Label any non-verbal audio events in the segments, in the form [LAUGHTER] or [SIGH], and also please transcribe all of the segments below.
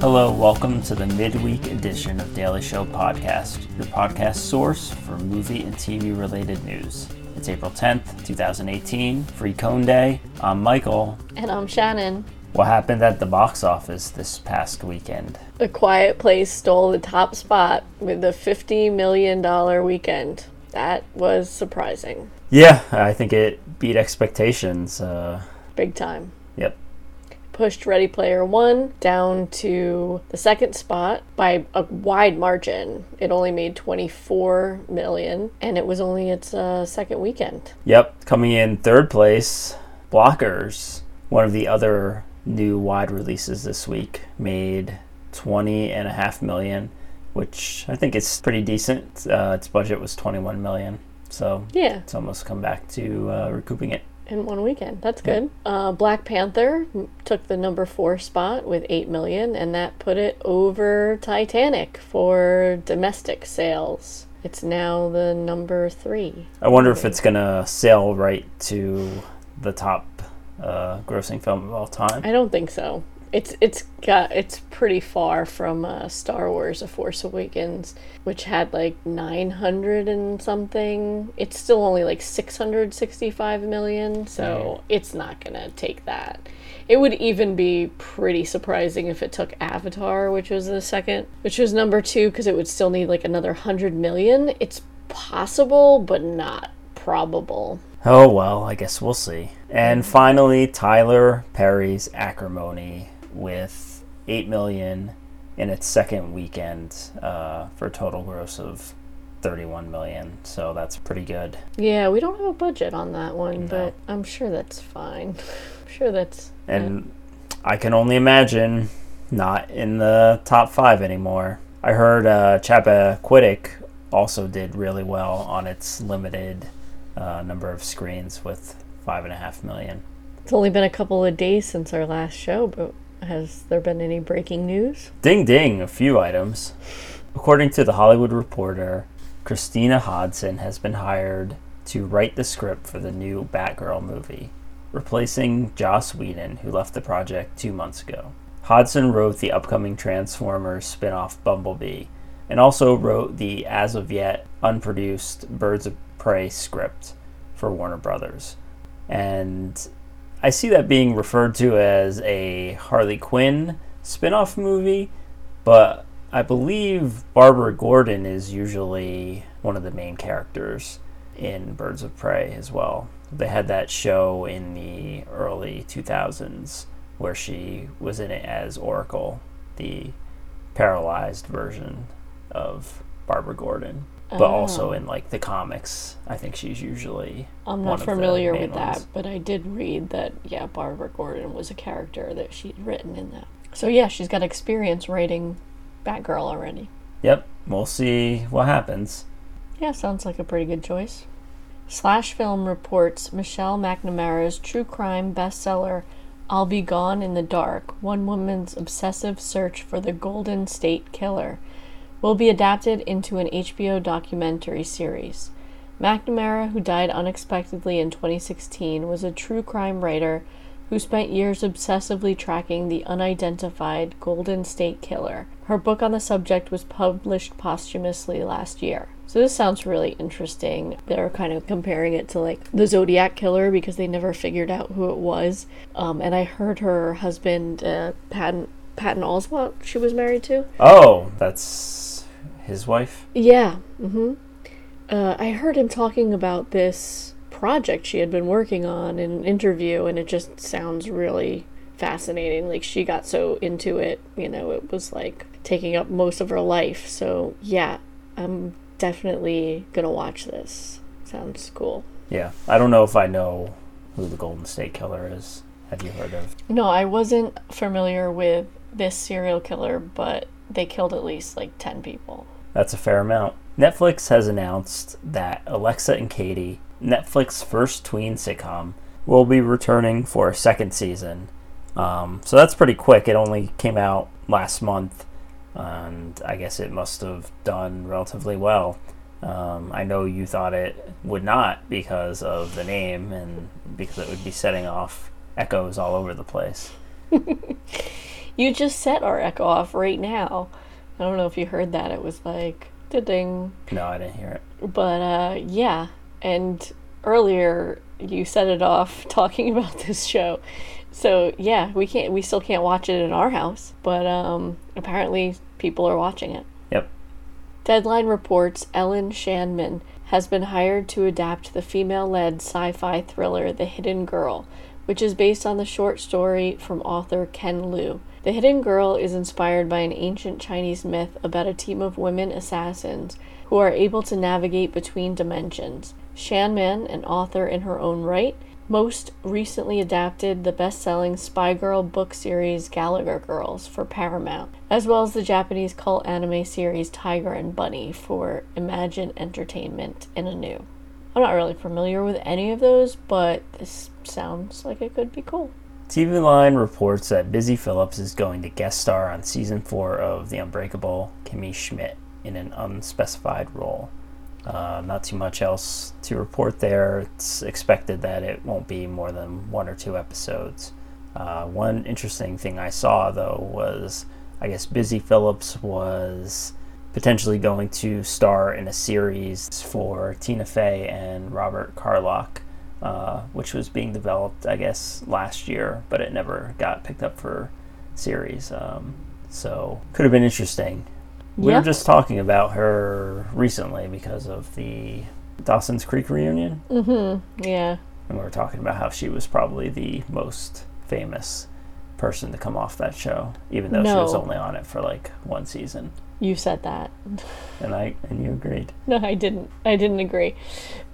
welcome to the midweek edition of Daily Show Podcast, your podcast source for movie and TV related news. It's April 10th, 2018, Free Cone Day. I'm Michael. And I'm Shannon. What happened at the box office this past weekend? A Quiet Place stole the top spot with a $50 million weekend. That was surprising. Yeah, I think it beat expectations. Uh, Big time. Yep. Pushed Ready Player One down to the second spot by a wide margin. It only made 24 million, and it was only its uh, second weekend. Yep, coming in third place, Blockers, one of the other new wide releases this week, made 20 and a half million, which I think is pretty decent. Uh, its budget was 21 million. So Yeah, it's almost come back to uh, recouping it. In one weekend. That's good. Uh, Black Panther took the number four spot with 8 million, and that put it over Titanic for domestic sales. It's now the number three. I wonder if it's gonna sail right to the top uh, grossing film of all time. I don't think so. It's it's got it's pretty far from uh, Star Wars: A Force Awakens, which had like nine hundred and something. It's still only like six hundred sixty-five million, so it's not gonna take that. It would even be pretty surprising if it took Avatar, which was the second, which was number two, because it would still need like another hundred million. It's possible, but not probable. Oh well, I guess we'll see. And finally, Tyler Perry's Acrimony with eight million in its second weekend uh, for a total gross of thirty-one million. So that's pretty good. Yeah, we don't have a budget on that one, but I'm sure that's fine. [LAUGHS] I'm sure that's And I can only imagine not in the top five anymore. I heard uh, Chappaquiddick also did really well on its limited uh, number of screens with five and a half million. It's only been a couple of days since our last show, but has there been any breaking news? Ding ding, a few items. According to the Hollywood Reporter, Christina Hodson has been hired to write the script for the new Batgirl movie, replacing Joss Whedon, who left the project two months ago. Hodson wrote the upcoming Transformers spin off Bumblebee, and also wrote the as of yet unproduced Birds of Prey script for Warner Brothers. And I see that being referred to as a Harley Quinn spin off movie, but I believe Barbara Gordon is usually one of the main characters in Birds of Prey as well. They had that show in the early 2000s where she was in it as Oracle, the paralyzed version of Barbara Gordon. But oh. also in like the comics, I think she's usually I'm not familiar with that, but I did read that, yeah, Barbara Gordon was a character that she'd written in that. So, yeah, she's got experience writing Batgirl already. Yep, we'll see what happens. Yeah, sounds like a pretty good choice. Slash Film reports Michelle McNamara's true crime bestseller, I'll Be Gone in the Dark One Woman's Obsessive Search for the Golden State Killer, will be adapted into an HBO documentary series. McNamara, who died unexpectedly in 2016, was a true crime writer who spent years obsessively tracking the unidentified Golden State Killer. Her book on the subject was published posthumously last year. So this sounds really interesting. They're kind of comparing it to like the Zodiac Killer because they never figured out who it was. Um, and I heard her husband, uh, Patton Patton Oswalt, she was married to. Oh, that's his wife? Yeah. Mm-hmm. Uh, I heard him talking about this project she had been working on in an interview, and it just sounds really fascinating. Like she got so into it, you know, it was like taking up most of her life. So yeah, I'm definitely gonna watch this. Sounds cool. Yeah. I don't know if I know who the Golden State Killer is. Have you heard of? No, I wasn't familiar with this serial killer, but they killed at least like 10 people. That's a fair amount. Netflix has announced that Alexa and Katie, Netflix's first tween sitcom, will be returning for a second season. Um, so that's pretty quick. It only came out last month, and I guess it must have done relatively well. Um, I know you thought it would not because of the name and because it would be setting off echoes all over the place. [LAUGHS] You just set our echo off right now. I don't know if you heard that. It was like ding. No, I didn't hear it. But uh, yeah, and earlier you set it off [LAUGHS] talking about this show. So yeah, we can't. We still can't watch it in our house, but um, apparently people are watching it. Yep. Deadline reports Ellen Shanman has been hired to adapt the female led sci fi thriller The Hidden Girl, which is based on the short story from author Ken Liu. The Hidden Girl is inspired by an ancient Chinese myth about a team of women assassins who are able to navigate between dimensions. Shanman, an author in her own right, most recently adapted the best selling Spy Girl book series Gallagher Girls for Paramount, as well as the Japanese cult anime series Tiger and Bunny for Imagine Entertainment and Anu. I'm not really familiar with any of those, but this sounds like it could be cool. TV Line reports that Busy Phillips is going to guest star on season four of The Unbreakable Kimmy Schmidt in an unspecified role. Uh, not too much else to report there. It's expected that it won't be more than one or two episodes. Uh, one interesting thing I saw, though, was I guess Busy Phillips was potentially going to star in a series for Tina Fey and Robert Carlock, uh, which was being developed, I guess, last year, but it never got picked up for series. Um, so could have been interesting. We Yeah. were just talking about her recently because of the Dawson's Creek reunion, Mm-hmm. Yeah. and we were talking about how she was probably the most famous person to come off that show, even though she was only on it for like one season. You said that. And I and you agreed. No, I didn't. I didn't agree.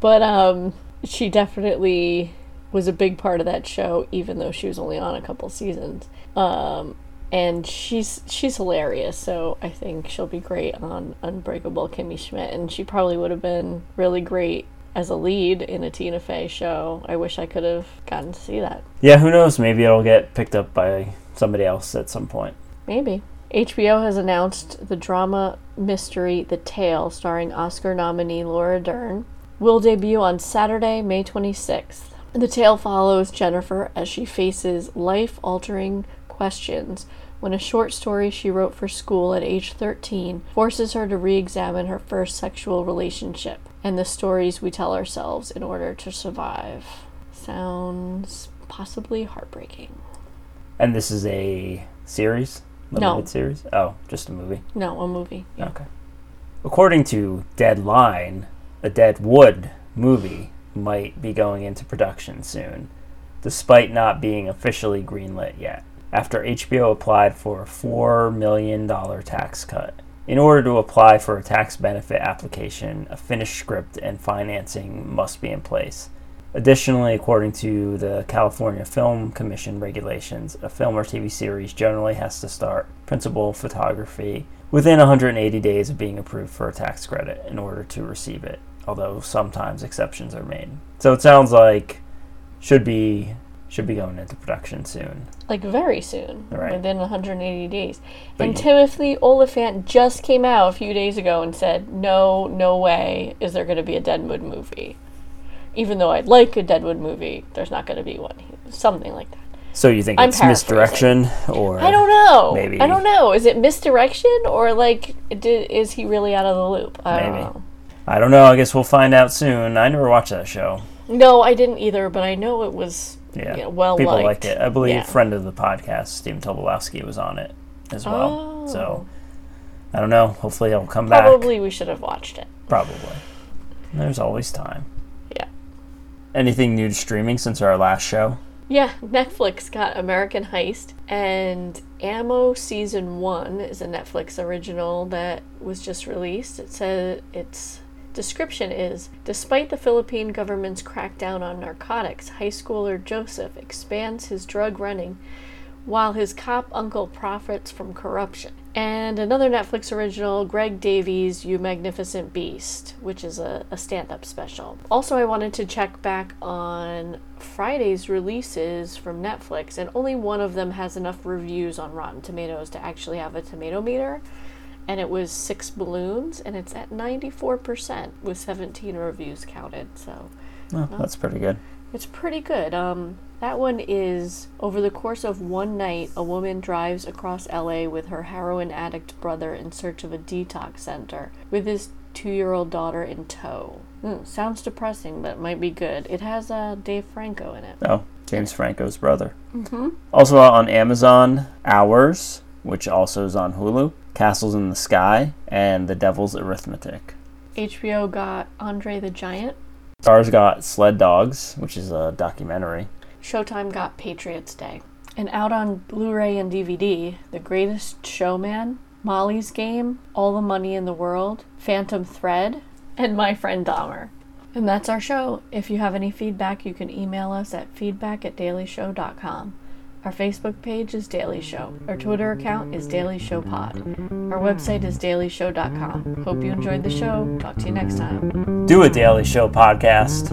But um she definitely was a big part of that show even though she was only on a couple seasons. Um and she's she's hilarious, so I think she'll be great on Unbreakable Kimmy Schmidt and she probably would have been really great as a lead in a Tina Fey show. I wish I could have gotten to see that. Yeah, who knows? Maybe it'll get picked up by somebody else at some point. Maybe. HBO has announced the drama mystery The Tale, starring Oscar nominee Laura Dern, will debut on Saturday, May 26th. The tale follows Jennifer as she faces life altering questions when a short story she wrote for school at age 13 forces her to re examine her first sexual relationship and the stories we tell ourselves in order to survive. Sounds possibly heartbreaking. And this is a series, No. limited series. Oh, just a movie. No, a movie. Okay. According to Deadline, a Deadwood movie might be going into production soon, despite not being officially greenlit yet. After HBO applied for a $4 million tax cut. In order to apply for a tax benefit application, a finished script and financing must be in place. Additionally, according to the California Film Commission regulations, a film or TV series generally has to start principal photography within 180 days of being approved for a tax credit in order to receive it, although sometimes exceptions are made. So it sounds like should be should be going into production soon. like very soon, Right. within 180 days. But and you- Timothy Olyphant just came out a few days ago and said, "No, no way is there going to be a Deadwood movie." Even though I'd like a Deadwood movie, there's not going to be one. Something like that. So you think I'm it's misdirection or I don't know. maybe- I don't know. Is it misdirection or like di is he really out of the loop? I don't know. I don't know. I guess we'll find out soon. I never watched that show. No, I didn't either, but I know it was Yeah, you know, well people liked. like it. I believe Yeah. friend of the podcast, Stephen Tobolowsky, was on it as well. Oh. So I don't know. Hopefully, I'll come back. Probably we should have watched it. Probably. There's always time. Yeah. Anything new to streaming since our last show? Yeah, Netflix got American Heist, and Amo Season 1 is a Netflix original that was just released. It says its description is Despite the Philippine government's crackdown on narcotics, high schooler Joseph expands his drug running while his cop uncle profits from corruption. And another Netflix original, Greg Davies' You Magnificent Beast, which is a, a stand up special. Also, I wanted to check back on Friday's releases from Netflix, and only one of them has enough reviews on Rotten Tomatoes to actually have a tomato meter. And it was Six Balloons, and it's at 94% with 17 reviews counted. So Oh, that's pretty good. it's pretty good. Um, That one is over the course of one night, a woman drives across LA with her heroin addict brother in search of a detox center with his two year old daughter in tow. Mm, sounds depressing, but it might be good. It has uh, Dave Franco in it. Oh, James Franco's brother. Mm-hmm. Also on Amazon, Hours, which also is on Hulu, Castles in the Sky, and The Devil's Arithmetic. HBO got Andre the Giant. Starz got Sled Dogs, which is a documentary. Showtime got Patriots Day. And out on Blu ray and DVD, The Greatest Showman, Molly's Game, All the Money in the World, Phantom Thread, and My Friend Dahmer. And that's our show. If you have any feedback, you can email us at feedback at dailyshow.com. Our Facebook page is Daily Show. Our Twitter account is Daily Show Pod. Our website is dailyshow.com. Hope you enjoyed the show. Talk to you next time. Do a Daily Show podcast.